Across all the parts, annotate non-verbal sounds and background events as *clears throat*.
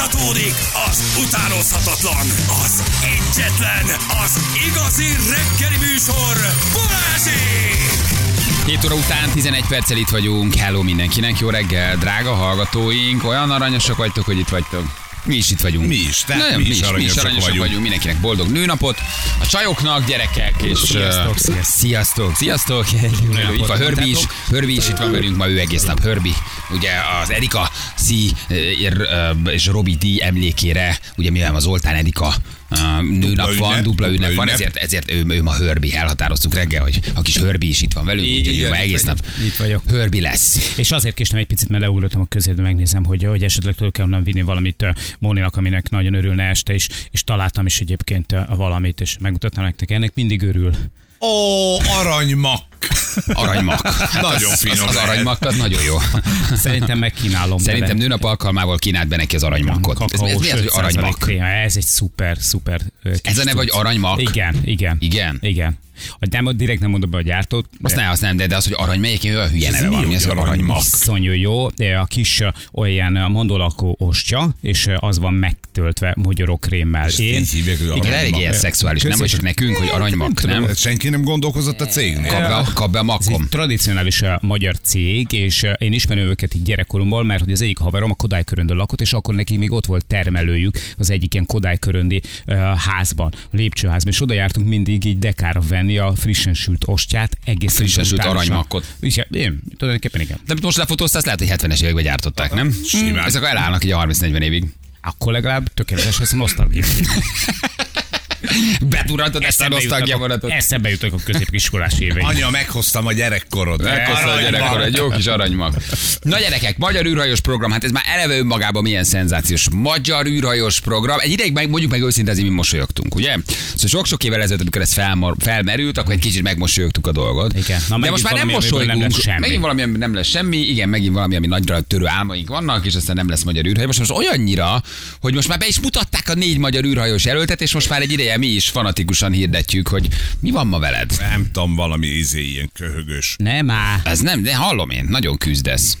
Folytatódik az utánozhatatlan, az egyetlen, az igazi reggeli műsor, Balázsék! 7 óra után 11 perccel itt vagyunk. Hello mindenkinek, jó reggel, drága hallgatóink. Olyan aranyosak vagytok, hogy itt vagytok. Mi is itt vagyunk. Mi is, tehát Nagyon, mi is aranyosak aranyosak vagyunk. vagyunk. Mindenkinek boldog nőnapot. A csajoknak, gyerekek, és... Sziasztok, uh, sziasztok. Sziasztok, sziasztok. Itt van Hörbi is, Hörbi is itt van velünk ma, ő egész nap Hörbi. Ugye az Erika C és Robi D emlékére, ugye mivel az Zoltán Erika nőnap van, ünnep, dupla ünnep dupla van, ünnep. ezért, ezért ő, ő ma Hörbi. Elhatároztuk reggel, hogy a kis Hörbi is itt van velünk, úgyhogy ma egész nap. Itt vagyok. Hörbi lesz. És azért késtem egy picit, mert leugrottam a közérbe, megnézem, hogy, hogy esetleg tudok -e onnan vinni valamit Móninak, aminek nagyon örülne este is, és találtam is egyébként ö, valamit, és megmutattam nektek. Ennek mindig örül. Ó, aranymak. Aranymak. Nagyon Az- finom Az, az aranymak, az nagyon jó. Szerintem megkínálom. Szerintem nőnap alkalmával kínált be neki az aranymakot. Ez, ez mi az, hogy aranymak? Ez egy szuper, szuper. Ez a neve, hogy aranymak? Igen, igen. Igen? Igen. Hogy nem, direkt nem mondom be a gyártót. Azt de nem, azt nem, de, de az, hogy arany melyik, olyan hülye neve mi, van. Mi az, aranymak? Iszonyú jó, de a kis olyan ö, mondolakó ostya, és az van megtöltve mogyorokrémmel. Így hívják, Igen, elég ilyen szexuális, nem? Vagy csak nekünk, hogy aranymak, nem? Hát Senki nem gondolkozott a cégnél. Kap be, a Ez egy makom. tradicionális uh, magyar cég, és uh, én ismerem őket így gyerekkoromból, mert hogy az egyik haverom a Kodály köröndön lakott, és akkor neki még ott volt termelőjük az egyik ilyen Kodály köröndi uh, házban, lépcsőházban, és oda jártunk mindig így dekára venni a frissen sült ostját, egész Frissen sült aranymakot. Igen, én, tulajdonképpen igen. De most lefotóztál, lehet, hogy 70-es években gyártották, nem? Simán. Ezek elállnak így a 30-40 évig. Akkor legalább tökéletes lesz a nosztalgia. *laughs* Betúrantad ezt a nosztalgia vonatot. Eszembe jutok a középiskolás éveim. Anya, meghoztam a gyerekkorod. Megkóstol a gyerekkor egy jó kis aranymak. Na gyerekek, magyar űrhajós program, hát ez már eleve önmagában milyen szenzációs. Magyar űrhajós program. Egy ideig meg, mondjuk meg őszintén azért mi mosolyogtunk, ugye? Szóval sok-sok évvel ezelőtt, amikor ez felmar, felmerült, akkor egy kicsit megmosolyogtuk a dolgot. Igen. Na, De most már nem mosolygunk. semmi. megint valami, ami nem lesz semmi, igen, megint valami, ami nagyra törő álmaink vannak, és aztán nem lesz magyar űrhajó. Most, most olyannyira, hogy most már be is mutatták a négy magyar űrhajós jelöltet, és most már egy ideje mi is fanatikusan hirdetjük, hogy mi van ma veled. Nem tudom, valami izé ilyen köhögös. Nem áll. Ez nem, de hallom én, nagyon küzdesz.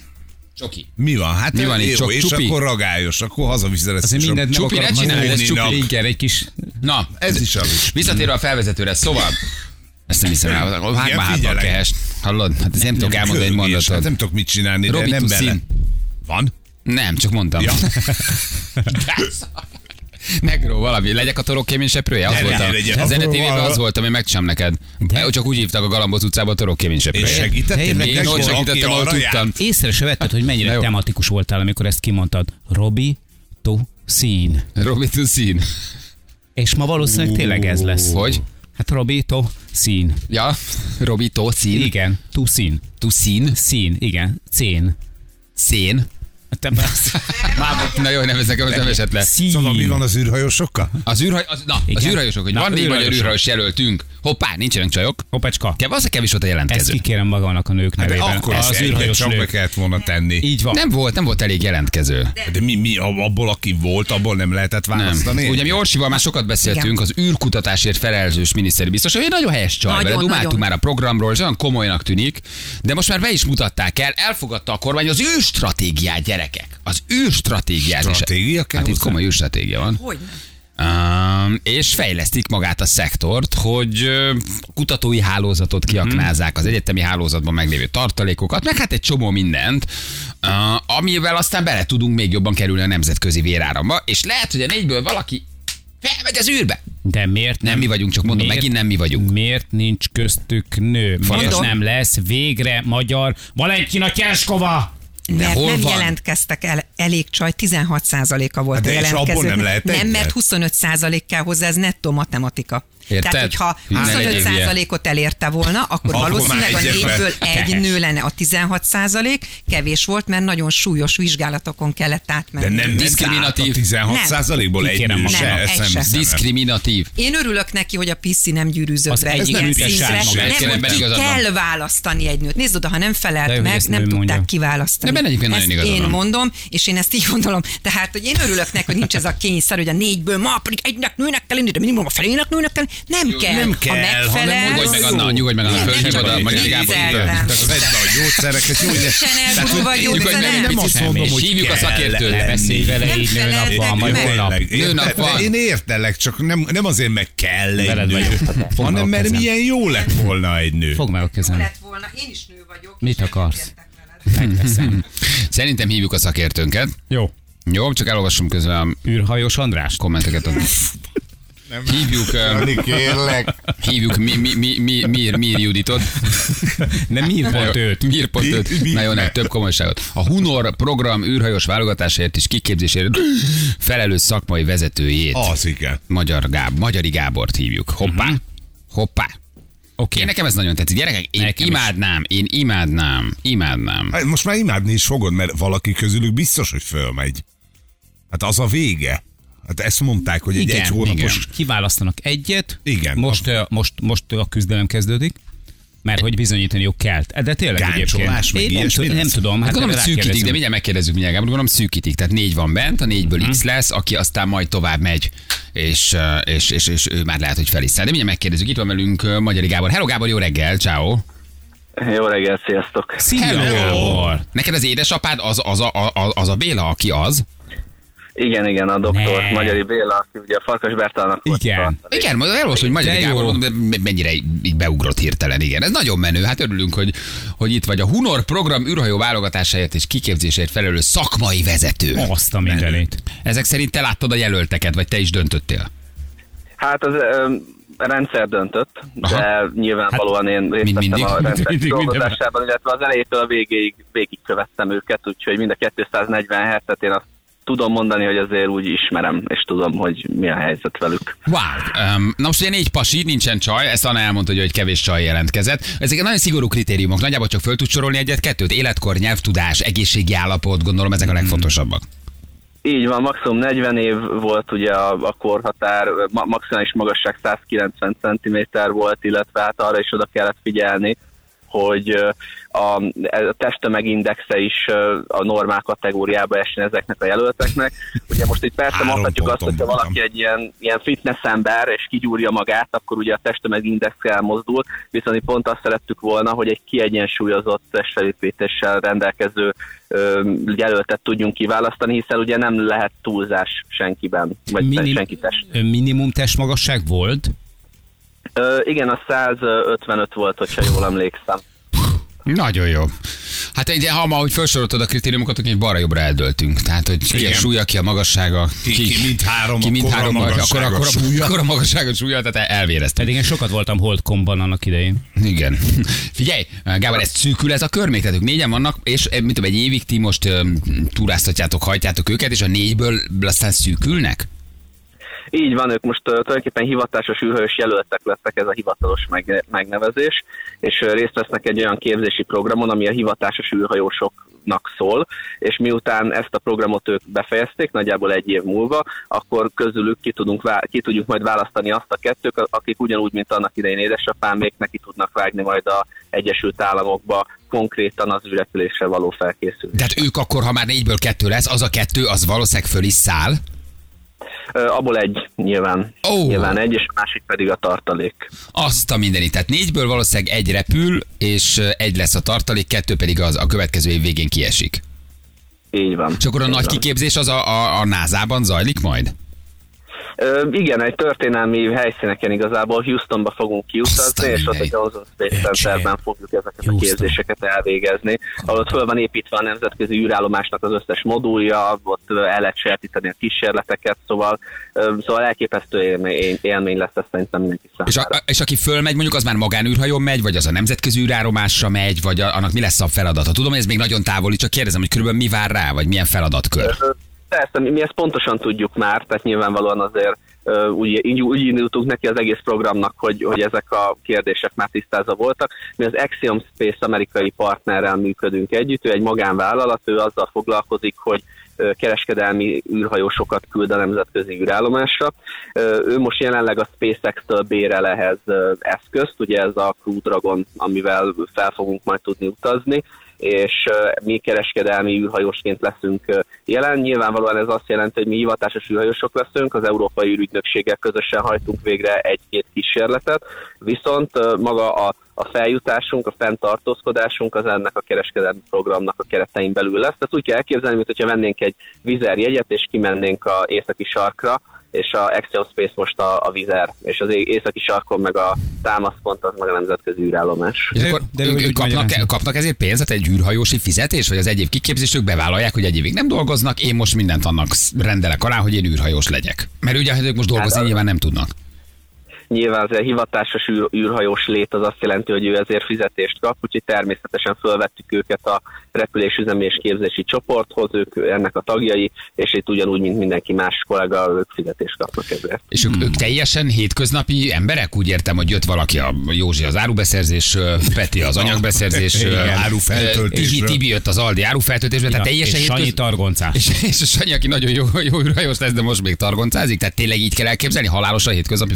Csoki. Mi van? Hát Mi van itt? jó, Csak és csupi? akkor ragályos, akkor hazaviszed ezt. Azért mindent nem Csupi, ne csináld, ez csupi. Igen, egy kis Na, Ez is az. Visszatérve a felvezetőre, szóval... Ezt nem hiszem el. Már hátba kehest. Hallod? Hát ezt nem tudok elmondani egy Köhögés. Hát mondatot. nem tudok mit csinálni, de Robi nem bele. Van? Nem, csak mondtam. Ja. *laughs* *laughs* Negró, valami. Legyek a torokkémén seprője? Az Ne, volt a, legyen. a zenetévében Apró, az volt, ami megcsinálom neked. De csak úgy hívtak a Galambos utcában a torokkémén És seprője. segítettél Én ott segítettem, ahol tudtam. Észre se vetted, hogy mennyire tematikus voltál, amikor ezt kimondtad. Robi, to, szín. Robi Tuszin. És ma valószínűleg tényleg ez lesz. Hogy? Hát Robi, to, szín. Ja, Robi Tuszin. Igen, to, szín. Tuszin. Szín, igen, cén. Szén. Te *laughs* Már Na jó, nem ez nekem az nem esett le. Szóval mi van az űrhajósokkal? Az űrhaj, az, na, az Igen? űrhajósok, hogy Na, van négy magyar űrhajós jelöltünk. Hoppá, nincsenek csajok. Hoppecska, Kev, az a kevés volt a ezt jelentkező. kikérem magamnak a nők De nevében. akkor az űrhajós csak be kellett volna tenni. Így van. Nem volt, nem volt elég jelentkező. De mi, mi abból, aki volt, abból nem lehetett választani? Nem. Ugye mi Orsival már sokat beszéltünk, az űrkutatásért felelős miniszteri biztos, hogy egy nagyon helyes csaj, Nagyon, dumáltunk már a programról, és olyan komolynak tűnik, de most már be is mutatták el, elfogadta a kormány az űrstratégiát, gyerekek. Az űrstratégiát. Stratégia kell Hát itt komoly űrstratégia van. Hogy nem? Um, és fejlesztik magát a szektort, hogy ö, kutatói hálózatot kiaknázzák, az egyetemi hálózatban meglévő tartalékokat, meg hát egy csomó mindent, uh, amivel aztán bele tudunk még jobban kerülni a nemzetközi véráramba, és lehet, hogy a négyből valaki felmegy az űrbe. De miért Nem mi vagyunk, csak mondom, megint nem mi vagyunk. Miért nincs köztük nő? Miért Mondom. nem lesz végre magyar Valentina Kerskova? Mert hol nem van? jelentkeztek el, elég csaj, 16%-a volt Hát a de és jelentkező. abból nem lehet Nem, mert 25% kell hozzá, ez nettó matematika. Érted? Tehát, hogyha Ne legyél 25%-ot elérte volna, akkor Akkor valószínűleg a négyből egy nő lenne a 16%, kevés volt, mert nagyon súlyos vizsgálatokon kellett De átmenni. nem Diszkriminatív. diszkriminatív. 16% ból egy nő se, Nem, nem. Diszkriminatív. Én örülök neki, hogy a piszi nem gyűrűzött Az be egy ilyen szintre. Nem, hogy ebben ki kell választani egy nőt. Nézd oda, ha nem De felelt meg, nem tudták kiválasztani. De ezt én mondom, és én ezt így gondolom. Tehát, hogy én örülök neki, hogy nincs ez a kényszer, hogy a négyből ma pedig egynek nőnek kell lenni, de minimum a felének nőnek kell. lenni. Nem kell. nem ha kell, megfelel, hanem Nyugodj meg, Anna, nyugodj meg, Anna, Nem, nem fölhívod csak a úgy Magyar Gábor. vedd be a gyógyszereket, jó, hogy Nincsen elgurulva hogy- gyógyszer, hogy nem. azt mondom, hogy hívjuk a kell szakértőt. lenni. Beszélj vele Nem így nőnap van, feleltek majd holnap. Nőnap van. Én értelek, csak nem, nem azért meg kell egy nő, hanem mert milyen jó lett volna egy nő. Fogd meg a kezem. lett volna, én is nő vagyok. Mit akarsz? Megveszem. Szerintem hívjuk a szakértőnket. Jó. Jó, csak elolvasom közben a Űrhajós András? kommenteket. Hívjuk, ö, Jani, kérlek. hívjuk mi, mi, mi, mi, Mir, Mir Juditot. Nem ír pont őt. Mir pont Mi- őt. mi- Na jó, ne, több komolyságot. A Hunor program űrhajós válogatásáért és kiképzésért felelős szakmai vezetőjét. Az igen. Magyar Gáb, Magyari Gábort hívjuk. Hoppá. Hoppá. Oké. Én nekem ez nagyon tetszik. Gyerekek, én Nekem is. imádnám, én imádnám, imádnám. Hát Most már imádni is fogod, mert valaki közülük biztos, hogy fölmegy. Hát az a vége. Hát ezt mondták, hogy egy Igen, egy hónapos... igen. Kiválasztanak egyet. Igen. Most, a... most, most a küzdelem kezdődik. Mert hogy bizonyítaniuk kell. De tényleg Gáncsolás, meg Én nem, tudom, nem lesz. tudom. Hát Hát gondolom, hogy szűkítik, de mindjárt megkérdezzük mindjárt, Gábor, gondolom szűkítik. Tehát négy van bent, a négyből X lesz, aki aztán majd tovább megy, és, és, és, és ő már lehet, hogy fel is száll. De mindjárt megkérdezzük, itt van velünk Magyari Gábor. Hello Gábor, jó reggel, ciao. Jó reggel, sziasztok! Szia! Neked az édesapád az, az, a, az a Béla, aki az? Igen, igen, a doktor Ne. Magyari Béla, aki ugye a Farkas Bertalannak volt. Igen. a- Igen, majd elolvas, hogy Magyari. Gábor, mondom, mennyire így beugrott hirtelen, igen. Ez nagyon menő, hát örülünk, hogy, hogy itt vagy. A Hunor program űrhajó válogatásáért és kiképzésért felelős szakmai vezető. Azt a mindenét. Ezek szerint te láttad a jelölteket, vagy te is döntöttél? Hát az rendszer döntött, de Aha. nyilvánvalóan én részt mind mindig. a rendszer Mindig, dolgozásában, illetve az elejétől a végéig végigkövettem őket, úgyhogy mind a 247-et én azt tudom mondani, hogy azért úgy ismerem, és tudom, hogy mi a helyzet velük. Wow. Um, na most ugye négy pasi, nincsen csaj, ezt Anna elmondta, hogy, hogy kevés csaj jelentkezett. Ezek nagyon szigorú kritériumok, nagyjából csak föl tud sorolni egyet-kettőt. Életkor, nyelvtudás, egészségi állapot, gondolom ezek a legfontosabbak. Így van, maximum 40 év volt ugye a, a korhatár, ma, maximális magasság 190 cm volt, illetve hát arra is oda kellett figyelni, hogy a, a testtömegindexe is a normál kategóriába essen ezeknek a jelölteknek. Ugye most itt persze Három mondhatjuk azt, hogyha valaki egy ilyen, ilyen fitness ember, és kigyúrja magát, akkor ugye a testtömegindex elmozdul, viszont mi pont azt szerettük volna, hogy egy kiegyensúlyozott testfelépítéssel rendelkező ö, jelöltet tudjunk kiválasztani, hiszen ugye nem lehet túlzás senkiben, vagy Minim, senki test. minimum testmagasság volt? Ö, igen, a 155 volt, hogyha jól emlékszem. Nagyon jó. Hát ugye, ha ma úgy felsoroltad a kritériumokat, akkor így balra-jobbra eldöltünk. Tehát, hogy ki a Igen. súlya, ki a magassága, Ki- ki mind három, ki mind akkora három, akkor, magassága akkor, súlya. akkor a magasságot súlya, tehát elvéreztem. Pedig én sokat voltam Holdkomban annak idején. Igen. *laughs* Figyelj, Gábor, ez szűkül ez a kör még, tehát ők négyen vannak, és eh, mit tudom, egy évig ti most um, túráztatjátok, hajtjátok őket, és a négyből aztán szűkülnek? Így van, ők most tulajdonképpen hivatásos űrhős jelöltek lettek, ez a hivatalos meg, megnevezés, és részt vesznek egy olyan képzési programon, ami a hivatásos űrhajósoknak szól, és miután ezt a programot ők befejezték, nagyjából egy év múlva, akkor közülük ki, tudunk, ki tudjuk majd választani azt a kettők, akik ugyanúgy, mint annak idején édesapám, még neki tudnak vágni majd a Egyesült Államokba konkrétan az űrrepülésre való felkészülés. Tehát ők akkor, ha már négyből kettő lesz, az a kettő, az valószínűleg föl is száll. Abból egy nyilván, Ó. nyilván egy, és a másik pedig a tartalék. Azt a mindenit. Tehát négyből valószínűleg egy repül, és egy lesz a tartalék, kettő pedig az a következő év végén kiesik. Így van. És akkor a Így nagy van. kiképzés az a, a, a NASA-ban zajlik majd? Ö, igen, egy történelmi helyszíneken igazából Houstonba fogunk a kiutazni, és ott a mindenit. Johnson Space Centerben fogjuk ezeket a Houston. képzéseket elvégezni. Ahol ott föl van építve a nemzetközi űrállomásnak az összes modulja, ott el lehet sajátítani a kísérleteket, szóval, ö, szóval elképesztő élmény, élmény lesz ez szerintem mindenki És, számára. a, és aki fölmegy, mondjuk az már magánűrhajón megy, vagy az a nemzetközi űrállomásra megy, vagy a, annak mi lesz a feladata? Tudom, hogy ez még nagyon távoli, csak kérdezem, hogy körülbelül mi vár rá, vagy milyen feladatkör. Ö, Persze, mi, mi ezt pontosan tudjuk már, tehát nyilvánvalóan azért úgy, úgy indultunk neki az egész programnak, hogy, hogy ezek a kérdések már tisztázva voltak. Mi az Axiom Space amerikai partnerrel működünk együtt, ő egy magánvállalat, ő azzal foglalkozik, hogy kereskedelmi űrhajósokat küld a nemzetközi űrállomásra. Ő most jelenleg a SpaceX-től bérel ehhez eszközt, ugye ez a Crew Dragon, amivel fel fogunk majd tudni utazni, és mi kereskedelmi űrhajósként leszünk jelen. Nyilvánvalóan ez azt jelenti, hogy mi hivatásos űrhajósok leszünk, az Európai űrügynökséggel közösen hajtunk végre egy-két kísérletet, viszont maga a a feljutásunk, a fenntartózkodásunk az ennek a kereskedelmi programnak a keretein belül lesz. Tehát úgy kell elképzelni, mint hogyha vennénk egy vizerjegyet, és kimennénk a északi sarkra, és a Axial Space most a, a vizer, és az északi sarkon meg a támaszpont az meg a nemzetközi űrállomás. És De- akkor de ők, ők kapnak, magyarázom. kapnak ezért pénzt, egy űrhajósi fizetés, vagy az egy év kiképzés, ők bevállalják, hogy egy évig nem dolgoznak, én most mindent annak rendelek alá, hogy én űrhajós legyek. Mert ugye, hogy ők most dolgozni Hát, nyilván nem tudnak. Nyilván az a hivatásos űr, űrhajós lét az azt jelenti, hogy ő ezért fizetést kap, úgyhogy természetesen fölvettük őket a repülésüzemi és képzési csoporthoz, ők ennek a tagjai, és itt ugyanúgy, mint mindenki más kollega, ők fizetést kapnak ezért. És ők, ők teljesen hétköznapi emberek? Úgy értem, hogy jött valaki, a Józsi az árubeszerzés, Peti az anyagbeszerzés, Igen. Árufeltöltésről. Tibi jött az Aldi árufeltöltésbe, tehát teljesen és Sanyi hétköz... targoncás. És, és a Sanyi, aki nagyon jó, jó űrhajós lesz, de most még targoncázik, tehát tényleg így kell elképzelni, halálosan hétköznapi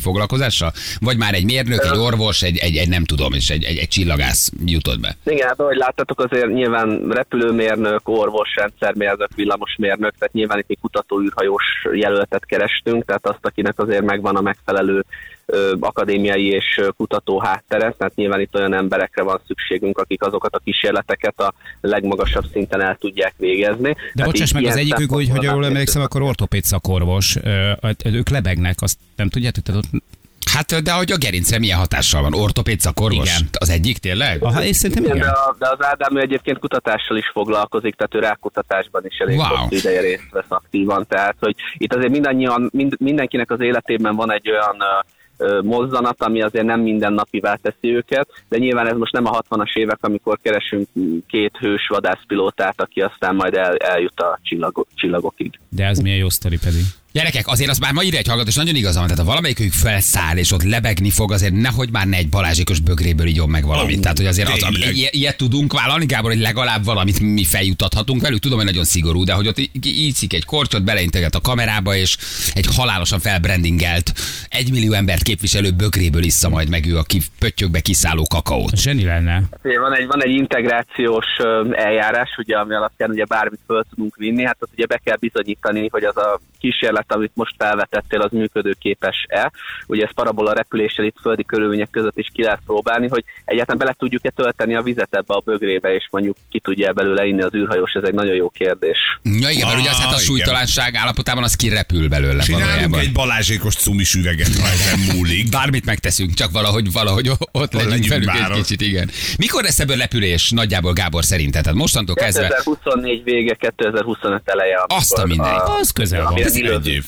foglalkozással? Vagy már egy mérnök, egy orvos, egy, egy, egy nem tudom, és egy, egy, egy csillagász jutott be? Igen, hát ahogy láttatok, azért nyilván repülőmérnök, orvos, rendszermérnök, villamosmérnök, tehát nyilván itt egy kutató űrhajós jelöltet kerestünk, tehát azt, akinek azért megvan a megfelelő akadémiai és kutató háttere, tehát nyilván itt olyan emberekre van szükségünk, akik azokat a kísérleteket a legmagasabb szinten el tudják végezni. De Tehát bocsáss meg, az egyikük, hogy, hogy jól emlékszem, akkor ortopéd szakorvos, ők lebegnek, azt nem tudjátok? Tehát ott, Hát, de hogy a gerincre milyen hatással van? Ortopéd szakorvos? Igen. Az egyik tényleg? aha, és szerintem Igen, de, a, de az Ádám egyébként kutatással is foglalkozik, tehát ő rákutatásban is elég Wow. wow. ideje részt vesz aktívan. Tehát, hogy itt azért mindannyian, mind, mindenkinek az életében van egy olyan ö, mozzanat, ami azért nem mindennapivá teszi őket, de nyilván ez most nem a 60-as évek, amikor keresünk két hős vadászpilótát, aki aztán majd el, eljut a csillagok, csillagokig. De ez milyen jó sztori pedig. Gyerekek, azért az már ma írja egy hallgató, és nagyon igaza van, tehát ha valamelyikük felszáll, és ott lebegni fog, azért nehogy már ne egy balázsékos bögréből igyon meg valamit. Ó, tehát, hogy azért az, tényleg. ilyet, ilyet tudunk vállalni, Gábor, hogy legalább valamit mi feljutathatunk velük. Tudom, hogy nagyon szigorú, de hogy ott í- ítszik egy korcsot, beleinteget a kamerába, és egy halálosan felbrandingelt, egymillió embert képviselő bögréből issza majd meg ő a ki, pöttyökbe kiszálló kakaót. Zseni lenne. Van egy, van egy integrációs eljárás, ugye, ami alapján ugye bármit föl tudunk vinni, hát ott ugye be kell bizonyítani, hogy az a kísérlet, amit most felvetettél, az működőképes-e. Ugye ez parabola repüléssel itt földi körülmények között is ki lehet próbálni, hogy egyáltalán bele tudjuk-e tölteni a vizet ebbe a bögrébe, és mondjuk ki tudja belőle inni az űrhajós, ez egy nagyon jó kérdés. Ja, igen, mert ugye az hát a Ah, súlytalanság állapotában az kirepül belőle Csinálunk egy balázsékos cumis üveget, ha ezen múlik. Bármit megteszünk, csak valahogy, valahogy ott legyünk legyünk velük már egy ott. kicsit, igen. Mikor lesz ebből lepülés nagyjából Gábor szerinted? Tehát mostantól kezdve 2024 vége, 2025 eleje. Azt a mindenit. Az közel van. egy év.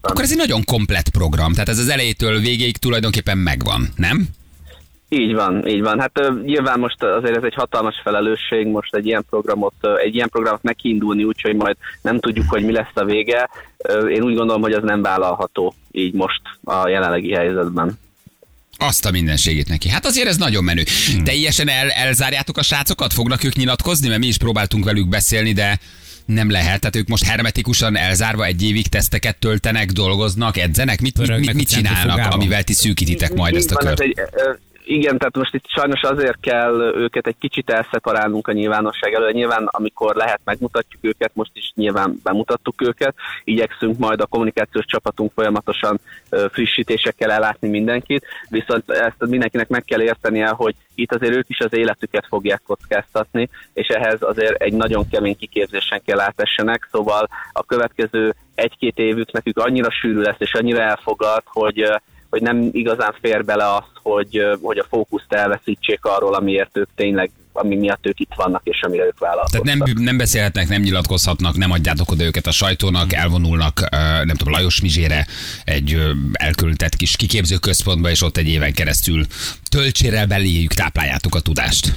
akkor ez egy nagyon komplett program, tehát ez az elejétől végéig tulajdonképpen megvan, nem? Így van, így van. Hát ö, nyilván most azért ez egy hatalmas felelősség, most egy ilyen programot, egy ilyen programot nekiindulni, úgyhogy majd nem tudjuk, hogy mi lesz a vége. Én úgy gondolom, hogy az nem vállalható így most a jelenlegi helyzetben. Azt a mindenségét neki. Hát azért ez nagyon menő. Hmm. Teljesen el, elzárjátok a srácokat? Fognak ők nyilatkozni? Mert mi is próbáltunk velük beszélni, de nem lehet. Tehát ők most hermetikusan elzárva egy évig teszteket töltenek, dolgoznak, edzenek. Mit, mit, mit, mit a csinálnak, amivel ti szűkítitek majd ezt a kört? Igen, tehát most itt sajnos azért kell őket egy kicsit elszeparálnunk a nyilvánosság elől. Nyilván, amikor lehet, megmutatjuk őket, most is nyilván bemutattuk őket. Igyekszünk majd a kommunikációs csapatunk folyamatosan frissítésekkel ellátni mindenkit, viszont ezt mindenkinek meg kell értenie, hogy itt azért ők is az életüket fogják kockáztatni, és ehhez azért egy nagyon kemény kiképzésen kell átessenek, szóval a következő egy-két évük nekük annyira sűrű lesz, és annyira elfoglalt, hogy hogy nem igazán fér bele az, hogy, hogy a fókuszt elveszítsék arról, amiért ők tényleg, ami miatt ők itt vannak, és amire ők vállalkoztak. Tehát nem, nem beszélhetnek, nem nyilatkozhatnak, nem adjátok oda őket a sajtónak, elvonulnak, ö, nem tudom, Lajos Mizsére egy elkülönített kis kiképző központba, és ott egy éven keresztül töltsérrel beléjük tápláljátok a tudást.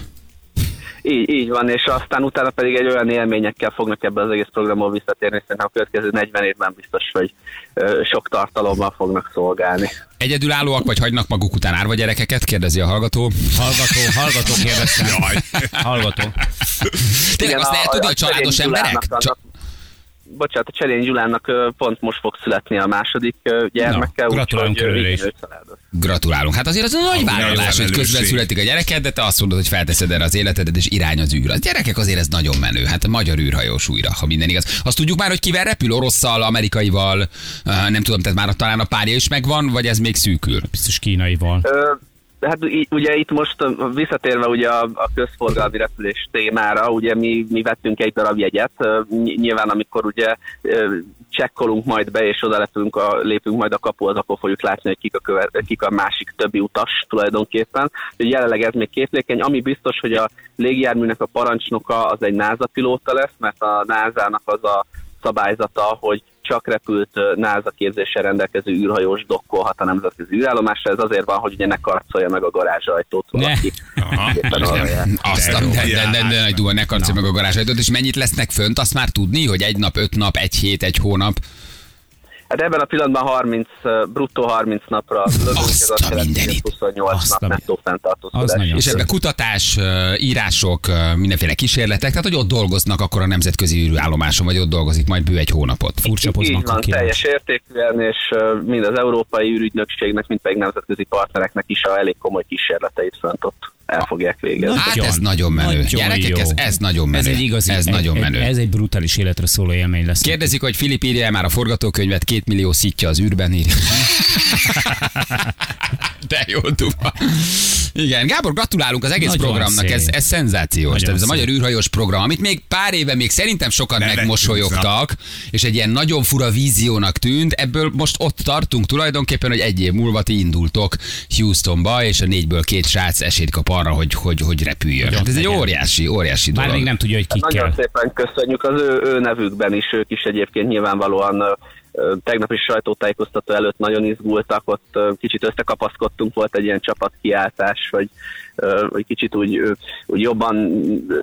Így, így van, és aztán utána pedig egy olyan élményekkel fognak ebbe az egész programból visszatérni, szerintem a következő 40 évben biztos, hogy ö, sok tartalommal fognak szolgálni. Egyedülállóak, vagy hagynak maguk után árva gyerekeket? Kérdezi a hallgató. Hallgató, hallgató kérdeztem. Jaj. Hallgató. Tényleg azt lehet tudni, hogy családos emberek? Csa- bocsánat, a Cserény Gyulának ö, pont most fog születni a második ö, gyermekkel. Na, gratulálunk úgyhogy. Gratulálunk. Hát azért az a nagy A vállalás, hogy közben születik a gyereked, de te azt mondod, hogy felteszed erre az életedet, és irány az űr. A gyerekek azért ez nagyon menő. Hát a magyar űrhajós újra, ha minden igaz. Azt tudjuk már, hogy kivel repül, orosszal, amerikaival, nem tudom, tehát már talán a párja is megvan, vagy ez még szűkül? Biztos kínaival. Ö, hát ugye itt most visszatérve ugye a, a közforgalmi repülés témára, ugye mi, mi vettünk egy darab jegyet, nyilván amikor ugye csekkolunk majd be, és oda lépünk a, lépünk majd a kapuhoz, akkor fogjuk látni, hogy kik a, követ, kik a másik többi utas tulajdonképpen. Úgyhogy jelenleg ez még képlékeny. Ami biztos, hogy a légijárműnek a parancsnoka az egy NASA pilóta lesz, mert a NASA-nak az a szabályzata, hogy csak repült NASA képzéssel rendelkező űrhajós dokkolhat a nemzetközi űrállomásra. Ez azért van, hogy ugye ne karcolja meg a garázsajtót valaki. Azt de, nagy duha, ne karcolj meg a garázsajtót, és mennyit lesznek fönt, azt már tudni, hogy egy nap, öt nap, egy hét, egy hónap. Hát ebben a pillanatban 30, ö, bruttó 30 napra lövünk, Azt ez azt a jelenti, hogy mindenit. 28 Azt a nap nettó fenntartózkodás. És ebben kutatás, írások, mindenféle kísérletek, tehát hogy ott dolgoznak akkor a nemzetközi űrállomáson, vagy ott dolgozik majd bő egy hónapot. Furcsa Így van, teljes értékűen, és mind az Európai űrügynökségnek, mind pedig nemzetközi partnereknek is a elég komoly kísérleteit fönt ott el fogják végezni. Hát ez nagyon menő. Nagyon Gyerekek, jó. ez, ez nagyon menő. Ez egy igazi, ez nagyon egy, menő. Ez egy brutális életre szóló élmény lesz. Kérdezik, hogy Filip írja már a forgatókönyvet, két millió szitja az űrben ír. *laughs* De jó dupa. Igen, Gábor, gratulálunk az egész Nagyon programnak, ez, szép. ez szenzációs. Nagyon Tehát ez a szép. magyar űrhajós program, amit még pár éve még szerintem sokan Nevettünk megmosolyogtak, és egy ilyen nagyon fura víziónak tűnt, ebből most ott tartunk tulajdonképpen, hogy egy év múlva ti indultok Houstonba, és a négyből két srác esélyt kap arra, hogy, hogy, hogy repüljön. Hogy Hát ez ott egy legyen. óriási, óriási Bár dolog. még nem tudja, hogy Hát Nagyon kikkel. szépen köszönjük az ő, ő nevükben is, ők is egyébként nyilvánvalóan ö, ö, tegnap is sajtótájékoztató előtt nagyon izgultak, ott kicsit összekapaszkodtunk, volt egy ilyen csapatkiáltás, hogy, hogy kicsit úgy, úgy jobban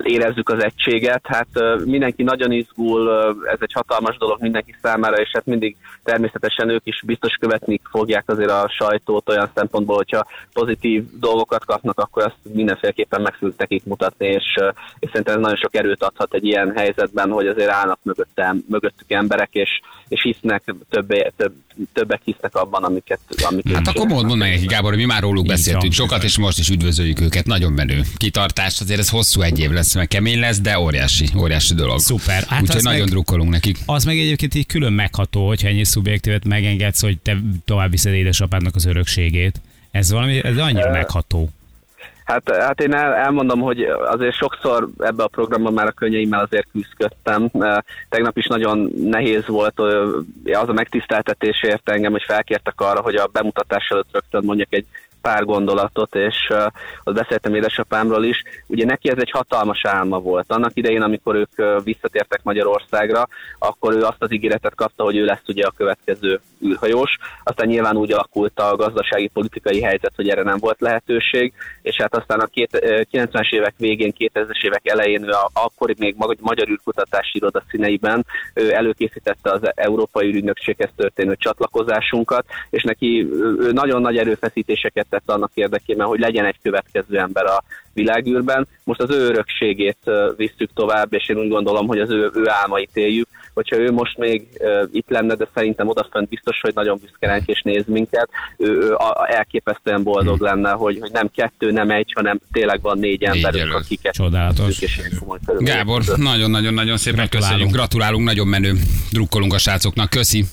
érezzük az egységet. Hát mindenki nagyon izgul, ez egy hatalmas dolog mindenki számára, és hát mindig természetesen ők is biztos követni fogják azért a sajtót olyan szempontból, hogyha pozitív dolgokat kapnak, akkor azt mindenféleképpen meg fogjuk nekik mutatni, és, és szerintem ez nagyon sok erőt adhat egy ilyen helyzetben, hogy azért állnak mögöttem, mögöttük emberek, és, és hisznek, többé, több, többek hisznek abban, amiket, amiket Hát akkor mondd, mondd meg neki, Gábor, hogy mi már róluk beszéltünk sokat, és most is üdvözöljük őket. Nagyon menő. Kitartás, azért ez hosszú egy év lesz, meg kemény lesz, de óriási, óriási dolog. Szuper. Hát Úgyhogy nagyon meg- drukkolunk nekik. Az meg egyébként így külön megható, hogyha ennyi szubjektívet megengedsz, hogy te tovább viszed édesapádnak az örökségét. Ez valami, ez annyira megható. Hát, hát én el, elmondom, hogy azért sokszor ebbe a programban már a könnyeimmel azért küzdöttem. Eh, Tegnap is nagyon nehéz volt az a megtiszteltetés érte engem, hogy felkértek arra, hogy a bemutatás előtt rögtön mondjak egy pár gondolatot, és uh, ott beszéltem édesapámról is. Ugye neki ez egy hatalmas álma volt. Annak idején, amikor ők uh, visszatértek Magyarországra, akkor ő azt az ígéretet kapta, hogy ő lesz ugye a következő űrhajós. Aztán nyilván úgy alakult a gazdasági politikai helyzet, hogy erre nem volt lehetőség, és hát aztán a két, uh, 90-es évek végén, 2000-es évek elején ő a, akkori még mag- Magyar űrkutatási iroda színeiben ő előkészítette az Európai űrügynökséghez történő csatlakozásunkat, és neki ő nagyon nagy erőfeszítéseket tett annak érdekében, hogy legyen egy következő ember a világűrben. Most az ő örökségét visszük tovább, és én úgy gondolom, hogy az ő, ő álmait éljük. Hogyha ő most még itt lenne, de szerintem odafönt biztos, hogy nagyon büszke ránk és néz minket, ő, ő elképesztően boldog lenne, hogy, hogy nem kettő, nem egy, hanem tényleg van négy emberünk, akiket Csodálatos. Gábor, nagyon-nagyon-nagyon szépen Gratulálunk. köszönjük. Gratulálunk, nagyon menő. Drukkolunk a srácoknak. Köszi.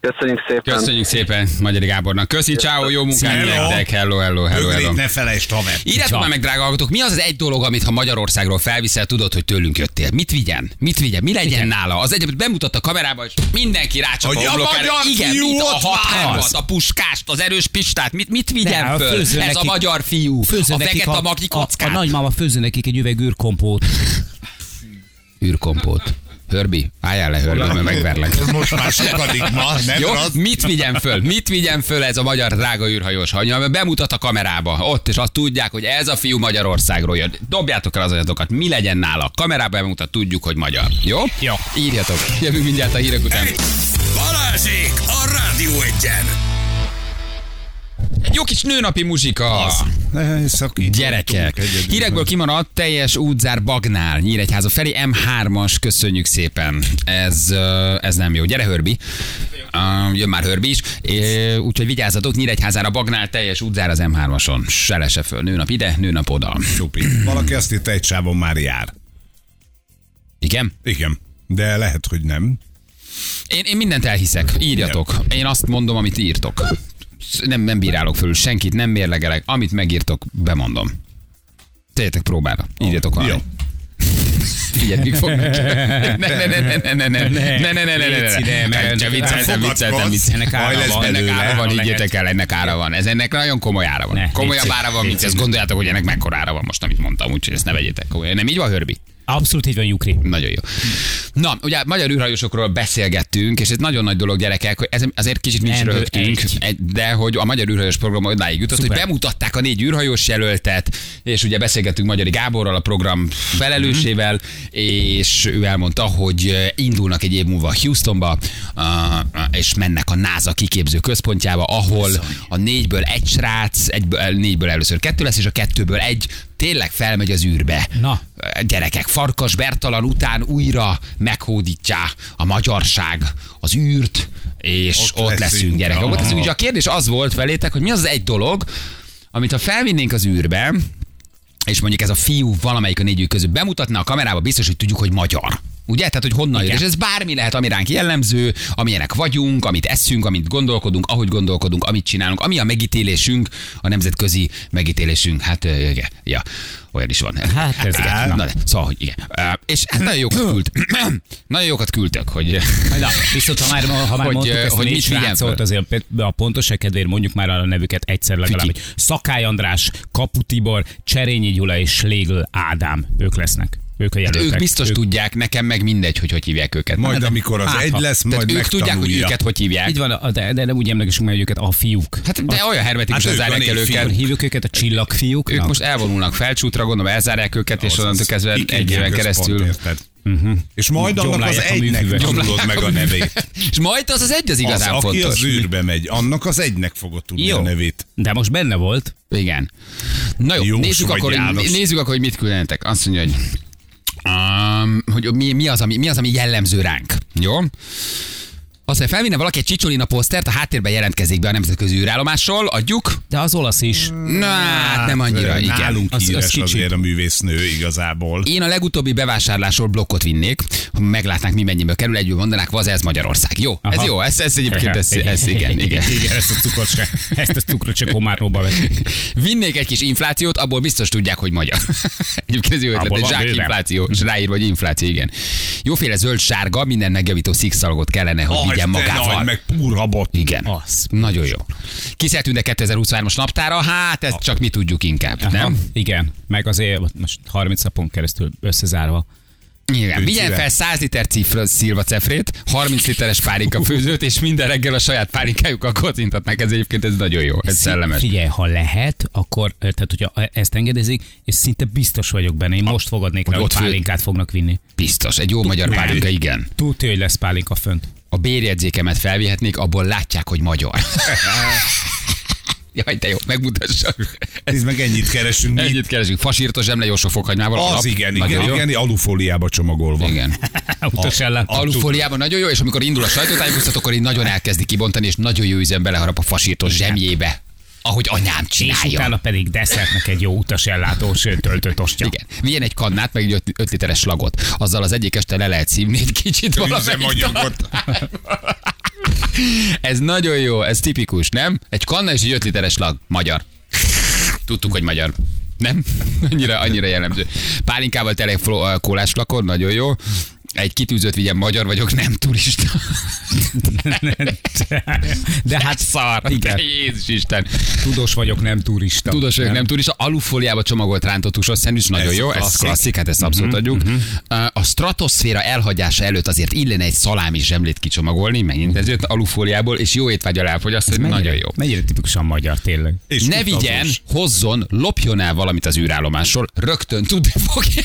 Köszönjük szépen! Köszönjük szépen Magyar Gábornak. Köszi, ciao, jó munkát Hello. nektek. Hello, hello, hello, hello. Ne felejtsd, haver. Írjátok már meg, drága hallgatók, mi az az egy dolog, amit ha Magyarországról felviszel, tudod, hogy tőlünk jöttél? Mit vigyen? Mit vigyen? Mi legyen nála? Az egyébként bemutatta a kamerába, és mindenki rácsap Hogy a a magyar Igen, fiú mit a határvat, a puskást, az erős pistát, mit, mit vigyen Ne, a föl? Ez a nekik- magyar fiú, a fekete a, a, a nagymama főző nekik egy üveg űrkompót. űrkompót. Hörbi, álljál le, Hörbi, mert megverlek. Ez most már sokadik ma, *laughs* nem Jó, rossz? mit vigyen föl? Mit vigyen föl ez a magyar drága űrhajós hanya, mert bemutat a kamerába, ott, és azt tudják, hogy ez a fiú Magyarországról jön. Dobjátok el az adatokat, mi legyen nála. Kamerába bemutat, tudjuk, hogy magyar. Jó? Jó. Írjatok. Jövünk mindjárt a hírek után. Balázsék a Rádió Egyen! Egy jó kis nőnapi muzsika. Az. Szakítunk Gyerekek, hírekből kimaradt teljes útzár Bagnál, Nyíregyháza felé, M3-as, köszönjük szépen. Ez, ez nem jó. Gyere, Hörbi. Jön már Hörbi is. Úgyhogy vigyázzatok, Nyíregyházára Bagnál, teljes útzár az M3-ason. Se lese föl. Nőnap ide, nőnap oda. Csupi. Valaki azt írta, egy sávon már jár. Igen? Igen. De lehet, hogy nem. Én, én mindent elhiszek. Írjatok. Én azt mondom, amit írtok. Nem, nem bírálok fölül senkit, nem mérlegelek. Amit megírtok, bemondom. Tegyetek próbára. Írjatok Jó. valamit. *laughs* Figyelj, mik fognak. *laughs* Ne, ne, ne, ne, ne, ne, ne, ne, ne, ne, ne, ne, Léci, ne, ne, ne, mert- Csak vicceltem, vicceltem, vicceltem. Ennek Baj ára lesz van, ennek belőle. ára van, Lehet. higgyétek el, ennek ára van. Ez ennek nagyon komoly ára van. Ne, Komolyabb léci, ára van, mint léci. ezt gondoljátok, hogy ennek mekkora ára van most, amit mondtam, úgyhogy ezt ne vegyétek komolyan. Nem így van, Hörbi? Abszolút így van, Jukri. Nagyon jó. Na, ugye magyar űrhajósokról beszélgettünk, és ez nagyon nagy dolog, gyerekek, hogy ez azért kicsit mi is röhögtünk, de hogy a magyar űrhajós program odáig jutott, Szuper. hogy bemutatták a négy űrhajós jelöltet, és ugye beszélgettünk Magyari Gáborral, a program felelősével, és ő elmondta, hogy indulnak egy év múlva Houstonba, és mennek a NASA kiképző központjába, ahol a négyből egy srác, egyből, négyből először kettő lesz, és a kettőből egy tényleg felmegy az űrbe. Na. Gyerekek, Farkas Bertalan után újra meghódítja a magyarság az űrt, és ott, Ott leszünk, leszünk. gyerekek. Ott leszünk, és a kérdés az volt felétek, hogy mi az az egy dolog, amit ha felvinnénk az űrbe, és mondjuk ez a fiú valamelyik a négyük közül bemutatna a kamerába, biztos, hogy tudjuk, hogy magyar. Ugye? Tehát, hogy honnan jön. És ez bármi lehet, ami ránk jellemző, amilyenek vagyunk, amit eszünk, amit gondolkodunk, ahogy gondolkodunk, amit csinálunk, ami a megítélésünk, a nemzetközi megítélésünk. Hát, igen, ja, olyan is van. Hát ez- igen. na. Na, szóval, hogy igen. És hát nagyon jókat küld. *clears throat* nagyon jókat küldtök, hogy Na, viszont ha már, ha már Hogy, mondtuk ezt hogy mit föl? azért a pontoság kedvéért mondjuk már a nevüket egyszer legalább, Fiki. hogy Szakály András, Kapu Tibor, Cserényi Gyula és Schlegel Ádám. Ők lesznek. Ők a hát jelöltek. ők biztos ők, tudják, nekem meg mindegy, hogy hogy hívják őket. Majd amikor az Hát, egy lesz, Tehát majd ők tudják, hogy őket hogy hívják. Így van, de, de nem úgy emlegesünk meg őket a fiúk. Hát de olyan hermetikusan Hát a zárják el őket. Hívjuk őket a csillagfiúk. Ők most elvonulnak felcsútra, gondolom elzárják őket, és onnantól kezdve egy éven keresztül. Uh-huh. És majd annak az Gyomlálják a egynek tudod meg a nevét. És majd az az egy az Az, igazán aki fontos. az űrbe megy, annak az egynek fogod tudni Jó. a nevét. De most benne volt. Igen. Na jó, Jós nézzük akkor, János. nézzük akkor, hogy mit küldenetek. Azt mondja, hogy, um, hogy mi, mi, az, ami, mi az, ami jellemző ránk. Jó? Azt mondja, felvinne valaki egy csicsolina posztert, a háttérben jelentkezik be a nemzetközi űrállomásról, adjuk. De az olasz is. Na, hát nem annyira, igen. Nálunk Az- az híres kicsit. azért a művésznő igazából. Én a legutóbbi bevásárlásról blokkot vinnék, ha meglátnánk, mi mennyibe kerül, egyből mondanák, az ez Magyarország. Jó, ez Aha. jó, ez, ez egyébként, ez, ez igen, igen. igen ezt a cukrot se, ezt a cukrot se komárnóba. Vinnék egy kis inflációt, abból biztos tudják, hogy magyar. *laughs* Egyébként ez jó ötlet, egy zsák infláció, és ráírva, hogy infláció, igen. Jóféle zöld-sárga, minden megjavító szikszalagot kellene, hogy de magával. nagy, meg púrhabot. Igen. Az. Nagyon jó. Kiszertünk 2023-as naptára, hát ezt csak mi tudjuk inkább, Aha, nem? Igen, meg azért most 30 napon keresztül összezárva. Igen. Vigyen fel 100 liter cifra szilva cefrét, 30 literes pálinka főzőt, és minden reggel a saját pálinkájukkal kocintatnak. Ez egyébként ez nagyon jó, ez szellemes. Figyelj, ha lehet, akkor, tehát hogyha ezt engedezik, és szinte biztos vagyok benne, én most fogadnék rá, hogy pálinkát fognak vinni. Biztos, egy jó magyar pálinka, igen. Tudja, hogy lesz pálinka fönt. A bérjegyzékemet felvihetnék, abból látják, hogy magyar. *laughs* Jaj, de jó, megmutassak. Ez meg ennyit keresünk. mi. Együtt keresünk. Fasírtos zsemle, jó sok fokhagymával. Az alap. igen, igen, jó. igen, alufóliába csomagolva. Igen. *laughs* Utas ellen. Alufóliában nagyon jó, és amikor indul a sajtótájékoztató, akkor így nagyon elkezdi kibontani, és nagyon jó üzem beleharap a fasírtos zsemjébe, ahogy anyám És csinálja. utána pedig desszertnek egy jó utasellátós töltött ostya. Igen. Vigyen egy kannát, meg egy 5 literes slagot. Azzal az egyik este le lehet szívni egy kicsit valamelyik. *laughs* Ez nagyon jó, ez tipikus, nem? Egy kanna és egy 5 literes lag. Magyar. Tudtuk, hogy magyar. Nem? *laughs* Annyira, annyira jellemző. Pálinkával tele kólás flakon, nagyon jó. Egy kitűzött vigyen magyar vagyok, nem turista. De hát Szar. Igen. De Jézus Isten. tudós vagyok, nem turista. Tudós vagyok, nem turista. Alufóliába csomagolt rántott húsos szendvics, nagyon Ez jó. Ez klasszik. klasszik, hát ezt abszolút adjuk. A stratoszféra elhagyása előtt azért illene egy szalámi zsemlét kicsomagolni, megint ez jött alufóliából, és jó étvágyal elfogyasztani, nagyon jó. Mennyire tipikusan magyar tényleg. És Ne vigyen, hozzon, lopjon el valamit az űrállomásról, rögtön tudni fogja.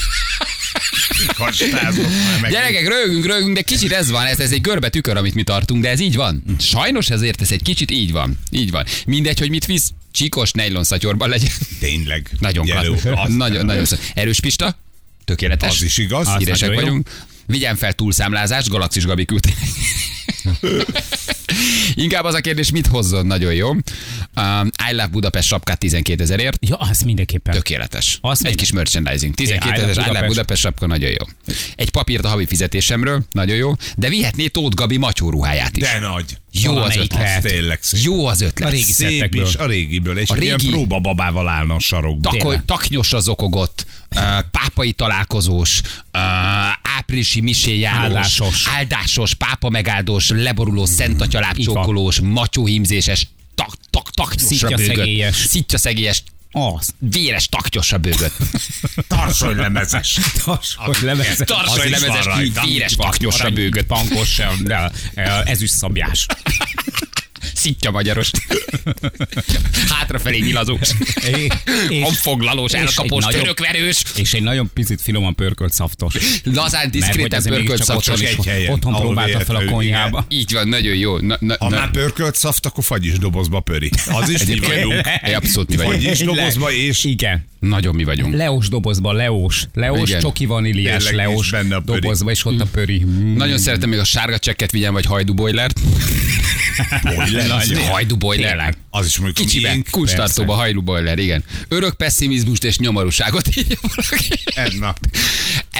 Gyerekek, rögünk, rögünk, de kicsit ez van, ez, ez egy görbe tükör, amit mi tartunk, de ez így van. Sajnos ezért ez egy kicsit így van. Így van. Mindegy, hogy mit visz, csíkos nejlon szatyorban legyen. Tényleg. Nagyon klassz. Nagyon, nagyon szó. Erős Pista? Tökéletes. Az is igaz. Az Híresek nagyon jó. vagyunk. Vigyen fel túlszámlázás, Galaxis Gabi küldte. *laughs* Inkább az a kérdés, mit hozzon, nagyon jó. Um, I Love Budapest sapkát 12 ezerért. Ja, az mindenképpen. Tökéletes. Az egy kis merchandising. 12 I Love ezer I Love Budapest. Sapka, nagyon jó. Egy papírt a havi fizetésemről, nagyon jó. De vihetné Tóth Gabi macsó ruháját is. De nagy. Jó az ötlet. lehet. Tényleg szép. Jó az ötlet. A régi Szép is, a régiből. És A régi... ilyen próbababával állna a sarokba. Takoly, Tényleg. taknyosra zokogott, uh, pápai találkozós, uh, áprilisi miséjárós, Áldásos. áldásos, pápa megáldós, leboruló, szentatya lábcsókolós, matyóhímzéses, tak, tak, taknyosra Szittyaszegélyes. bőgött. Szittyaszegélyes. Az. Véres. *laughs* Tarsonylemezes. Hogy levezet. Tarsony Az is lemezes, van rajta. véres taknyosra bőgött. Pankos, de, eh, ezüstszabjás. *laughs* Szitja magyaros. *laughs* Hátrafelé nyilazós. És- Honfoglalós, elkapós, nagyon- törökverős. És egy nagyon picit finoman pörkölt szaftos. Lazán, diszkréten pörkölt szapsos. egy helyen, otthon próbálta fel a konyhába. Így van, nagyon jó. Na, na, Ha na. már pörkölt szaft, akkor fagyis dobozba pöri. Az is mi vagyunk. Egy *laughs* abszolút mi vagyunk. Fagyis dobozba és Igen. Nagyon mi vagyunk. Leós dobozban, leós. Leós, Igen. csoki vaníliás, leós benne a pöri. dobozba, és ott a pöri. Mm. Nagyon szeretem még a sárga csekket vigyen, vagy hajdubojlert. Hajdubojler. Tényleg. *laughs* Az is mondjuk a Kicsibe, miénk. kulcstartóba hajdubojler, igen. Örök pessimizmust és nyomorúságot írja valaki. Edna.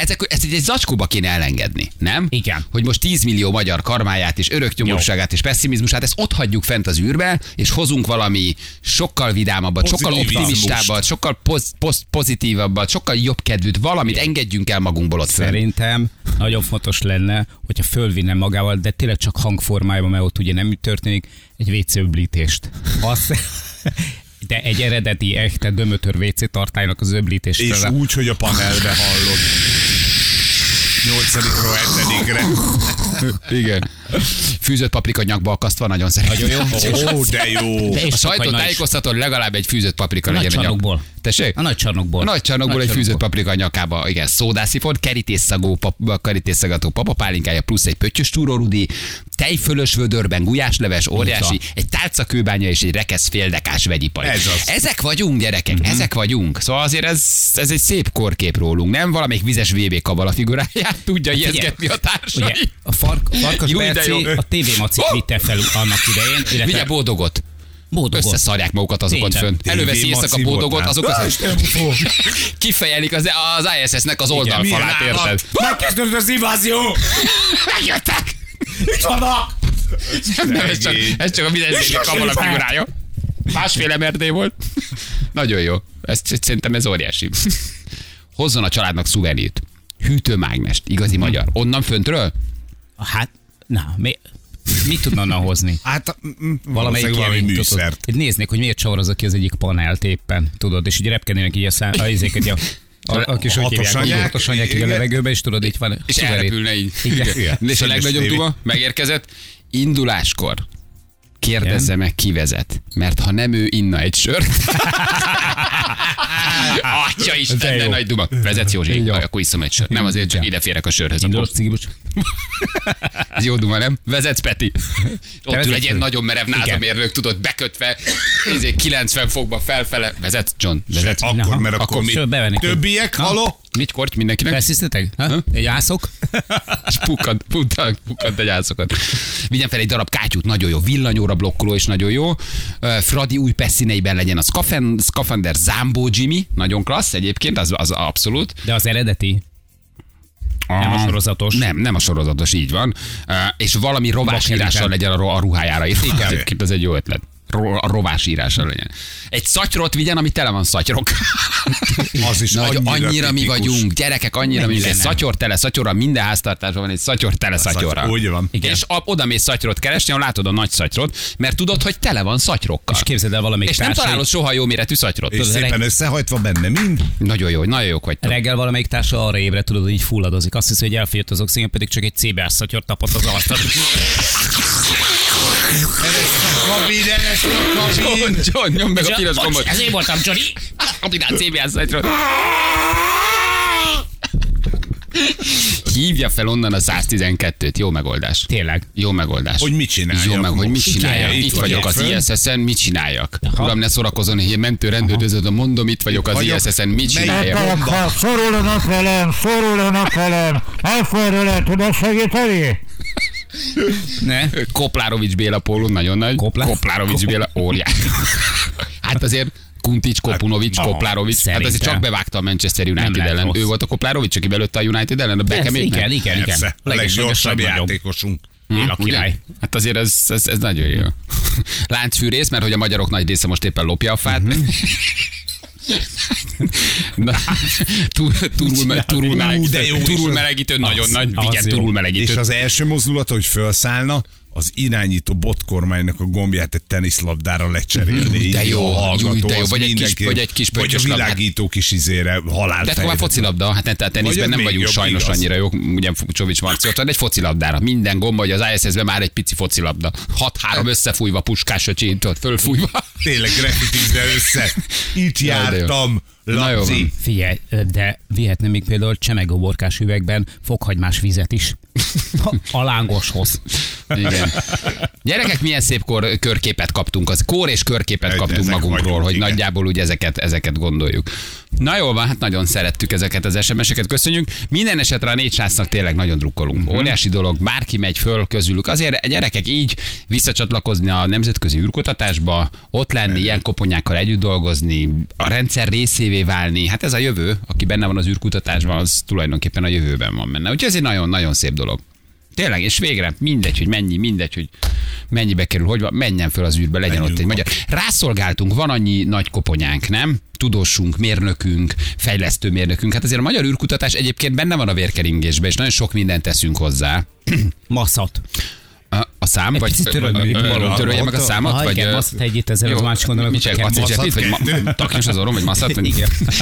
Ezek, ezt egy, egy zacskóba kéne elengedni, nem? Igen. Hogy most 10 millió magyar karmáját és örök nyomorúságát és pessimizmusát, ezt ott hagyjuk fent az űrbe, és hozunk valami sokkal vidámabbat, sokkal optimistábbat, sokkal poz, poz, pozitívabbat, sokkal jobb kedvűt, valamit engedjünk el magunkból ott. Szerintem nagyon fontos lenne, hogyha fölvinne magával, de tényleg csak hangformájában, mert ott ugye nem úgy történik, egy WC öblítést. Az, *laughs* de egy eredeti, echte dömötör WC tartálynak az öblítést. És úgy, hogy a panelbe hallod. Nyolcadikról hetedikre. *laughs* Igen. Fűzött paprika nyakba akasztva, nagyon szeretem. Nagyon jó. Ó, de jó. De A csak sajtó vagy nagy- tájékoztatón legalább egy fűzött paprika A nagy legyen a nyak. csarnokból. Tessék? A nagy csarnokból. A nagy csarnokból egy fűzött paprika a nyakába, igen, szódászifon, kerítésszagó, pap, kerítésszagató papapálinkája, plusz egy pöttyös túrórudi, tejfölös vödörben, gulyásleves, óriási, egy tálca kőbánya és egy rekesz féldekás vegyipari. Ez az. Ezek vagyunk, gyerekek, Mhm. ezek vagyunk. Szóval azért ez, ez egy szép korkép rólunk, nem? Valamelyik vizes VB kabala figuráját tudja ijeszgetni a társai. Ugye, a fark, Farkas de Berci jó. a TV Maci vitte fel annak idején, Vigye illetve bódogot. Összeszarják magukat azok ott Tényleg. fönt. Előveszi éjszaka Maci bódogot, azok az... *laughs* Kifejelik az, az ISS-nek az oldalfalát, érted? Megkezdődött az invázió! Megjöttek! Itt vannak! Nem, ez csak, ez csak a vizes kamala figurája. Másfél MRD volt. Nagyon jó. Ez, ez, szerintem ez óriási. Hozzon a családnak szuvenírt. Hűtőmágnest, igazi magyar. Onnan föntről? Hát, na, mi, mit tudna onnan hozni? *laughs* Hát, Valamelyik valami műszert. Tudod, néznék, hogy miért csavarozza ki az egyik panelt éppen, tudod, és így repkednének így a, szá, a, izéket, a, a, a kis, hívják, anyák. a hatos anyák így a Igen. levegőbe, és tudod, itt van. És elrepülne így. Igen. Igen. És a legnagyobb duma megérkezett. Induláskor kérdezze meg, ki vezet. Mert ha nem ő, inna egy sört. *laughs* Atya is, De nagy duma. Vezetsz Józsi, akkor iszom egy sört. Nem azért, csak Igen. ide férek a sörhöz. Cigibus. *laughs* Ez jó duma, nem? Vezetsz, Peti. Ott ül egy ilyen nagyon merev názamérnök, tudod, bekötve, ezért 90 fokba felfele. Vezetsz, John, vezetsz. Akkor, mert akkor, Akkor mi? Többiek, haló? Mit korty mindenkinek? Felszíztetek? Egy ászok? *laughs* És pukkant, pukkant, pukkant egy álszokat. Vigyen fel egy darab kátyút, nagyon jó. Villanyóra blokkoló és nagyon jó. Fradi új pesszíneiben legyen a Skafen, Skafander Zambó Jimmy, nagyon klassz egyébként, az, az abszolút. De az eredeti. Nem a sorozatos. Nem, nem a sorozatos, így van. És valami rovás írással legyen a, a ruhájára írva. Egyébként ez egy jó ötlet. Ro- a rovás írással legyen. Egy szatyrot vigyen, ami tele van szatyrok. *laughs* Az is Nagy, annyira, annyira mi vagyunk, gyerekek, annyira mi Mennyi egy szatyor tele szatyorra, minden háztartásban van egy szatyor tele szatyorra. Úgy van. Igen. És a, oda mész szatyrot keresni, ahol látod a nagy szatyrot, mert tudod, hogy tele van szatyrokkal. És képzeld el valamelyik és nem társai- találod soha jó méretű szatyrot. És Tudod, szépen összehajtva benne mind. Nagyon jó, nagyon jók vagytok. Reggel valamelyik társa arra ébred, tudod, hogy így fulladozik. Azt hiszi, hogy elfogyott az oxigén, pedig csak egy CBS szatyor tapott az asztal. *laughs* Kabin, ez a John, kabin. John, nyomd meg a piros gombot. Ez én voltam, Johnny. Kapitán CBS szatyrot. Hívja fel onnan a 112-t. Jó megoldás. Tényleg. Jó megoldás. Hogy mit csináljak Jó meg, hogy mit csináljak. Itt, itt vagyok az. ISS-en, mit csináljak? Uram, ne szórakozon, hogy mentő rendőrözöd, mondom, itt vagyok az. ISS-en, mit csináljak? szorulnak velem, szorulnak velem, elfordul tudod segíteni? Ne? Koplárovics Béla póló, nagyon nagy. Koplá- Koplárovics Béla, óriás. Hát azért Kuntics, Kopunovics, Ah, Koplárovics. Hát azért szerintem. csak bevágta a Manchester United ellen. rossz. Ő volt a Koplárovics, aki belőtte a United ellen, a Beckham igen, igen, igen. A leggyorsabb játékosunk. Király. Hát azért ez, ez, ez nagyon jó. *laughs* Láncfűrész, mert hogy a magyarok nagy része most éppen lopja a fát. *laughs* Na, túl, túlul, me- meleg, melegítő, nagyon nagy, igen, jó. túlul És melegítő. az első mozdulata, hogy felszállna, az irányító botkormánynak a gombját egy teniszlabdára lecserélni. De Így jó, hallgató, jó, de jó, vagy egy kis- vagy egy kis Vagy a világító kis izére halál Tehát akkor már focilabda, hát nem, tehát tenisben Vagy nem vagyunk sajnos igaz. annyira jók, ugye Csovics Marci ott van, egy focilabdára. Minden gomba, hogy az ISS-ben már egy pici focilabda. 6-3 összefújva, puskás öcsén, tudod, fölfújva. Tényleg graffitizve össze. Itt de jó. jártam, Na jó Laci. Figyelj, de vihetne még például csemegóborkás üvegben fokhagymás vizet is. A lángoshoz. Igen. Gyerekek, milyen szép kor, körképet kaptunk. Az kór és körképet Egy- kaptunk magunkról, vagyunk, hogy igen. nagyjából úgy ezeket, ezeket gondoljuk. Na jól van, hát nagyon szerettük ezeket az SMS-eket, köszönjük. Minden esetre a négy srácnak tényleg nagyon drukkolunk. Uh-huh. Óriási dolog, bárki megy föl közülük. Azért gyerekek így visszacsatlakozni a nemzetközi űrkutatásba, ott lenni, ilyen koponyákkal együtt dolgozni, a rendszer részévé válni, hát ez a jövő, aki benne van az űrkutatásban, az tulajdonképpen a jövőben van benne. Úgyhogy ez egy nagyon-nagyon szép dolog. Tényleg, és végre mindegy, hogy mennyi, mindegy, hogy mennyibe kerül, hogy van, menjen föl az űrbe, legyen Menjünk ott egy magyar. Rászolgáltunk, van annyi nagy koponyánk, nem? Tudósunk, mérnökünk, fejlesztő mérnökünk. Hát azért a magyar űrkutatás egyébként benne van a vérkeringésben, és nagyon sok mindent teszünk hozzá. Masszat. Szám, Egy vagy való. törölje meg a számot, Ah, vagy igen, ö, masszat egyet, ezzel az jó, másik oldalon, Mit kettő. masszat vagy ma, *laughs* taknyos az orrom, vagy masszat?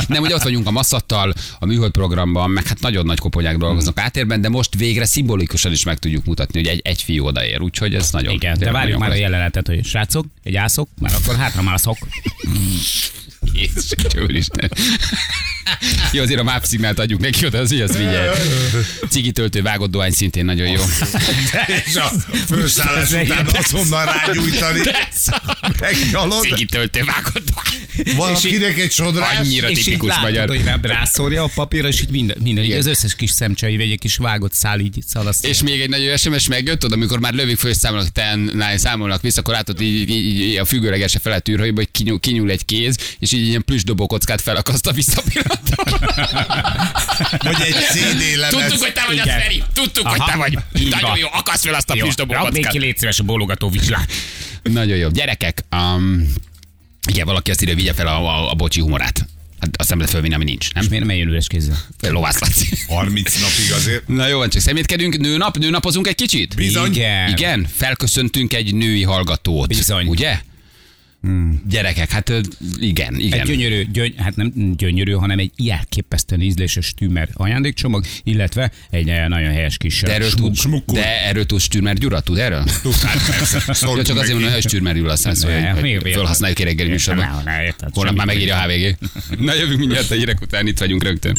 Nem, ugye ott vagyunk a masszattal, a műhold programban, meg hát nagyon nagy koponyák dolgoznak átérben, de most végre szimbolikusan is meg tudjuk mutatni, hogy egy, egy fiú odaér, úgyhogy ez nagyon. Igen, de várjuk már a jelenetet, hogy srácok, egy ászok, már akkor hátra mászok. *laughs* Jézus, Úristen. Jó, azért a map szignált adjuk neki oda, az így az vigye. Cigi töltő vágott dohány szintén nagyon jó. És a főszállás után azonnal rágyújtani. Megnyalod. Cigi töltő vágott. Valakinek egy sodrás. Annyira és tipikus látod, magyar. hogy rá, rászórja a papírra, és így minden, minden így az összes kis szemcsei, vagy egy kis vágott szál így szalaszt. És még egy nagyon SMS megjött, tudod, amikor már lövik föl, számolnak, ten, számolnak vissza, akkor látod, így, így, így a függőlegese felett űrhajóba, hogy kinyúl, kinyúl, egy kéz, és így ilyen plüss dobókockát felakaszt a visszapillantón. Vagy egy CD lemez. Tudtuk, hogy te vagy Igen. a Feri. Tudtuk, hogy Aha. te vagy. Nagyon jó, akaszt fel azt a plüss rakd még ki dobókockát. légy szíves a bólogató vizslát. Nagyon jó. Gyerekek, um, igen, valaki azt írja, vigye fel a, a, a bocsi humorát. Hát azt nem lehet fölvinni, ami nincs, nem? És miért nem jön üres kézzel? Lovász Laci. 30 napig azért. Na jó van, csak szemétkedünk. Nőnap, nőnapozunk egy kicsit? Bizony. Igen. Igen, felköszöntünk egy női hallgatót. Bizony. Ugye? Gyerekek, hát igen, igen. Egy gyönyörű, gyöny, hát nem gyönyörű, hanem egy ilyenképesztően ízléses tümer ajándékcsomag, illetve egy eh, nagyon helyes kis de erről, smuk. tud, smukkur. de erről tud Stürmer Gyura, tud erről? *laughs* Hát persze. Ja, csak azért mondom, hogy Stürmer Gyula szól, Ne, hogy, felhasználjuk reggeli műsorban. Holnap már megírja a HVG. Na jövünk mindjárt a hírek után, itt vagyunk rögtön.